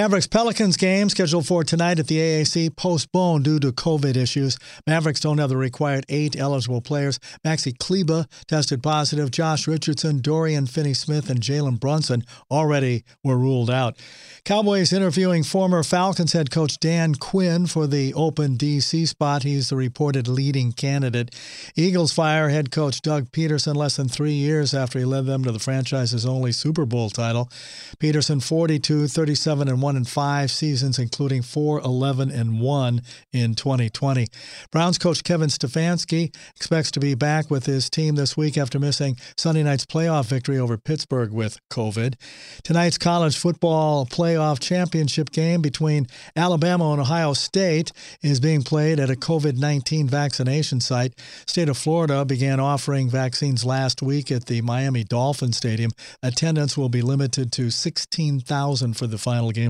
Mavericks Pelicans game scheduled for tonight at the AAC postponed due to COVID issues. Mavericks don't have the required eight eligible players. Maxi Kleber tested positive. Josh Richardson, Dorian Finney Smith, and Jalen Brunson already were ruled out. Cowboys interviewing former Falcons head coach Dan Quinn for the open DC spot. He's the reported leading candidate. Eagles fire head coach Doug Pederson less than three years after he led them to the franchise's only Super Bowl title. Pederson 42, 37, and 1 in 5 seasons, including 4, 11, and 1 in 2020. Browns coach Kevin Stefanski expects to be back with his team this week after missing Sunday night's playoff victory over Pittsburgh with COVID. Tonight's college football playoff championship game between Alabama and Ohio State is being played at a COVID 19 vaccination site. State of Florida began offering vaccines last week at the Miami Dolphin Stadium. Attendance will be limited to 16,000 for the final game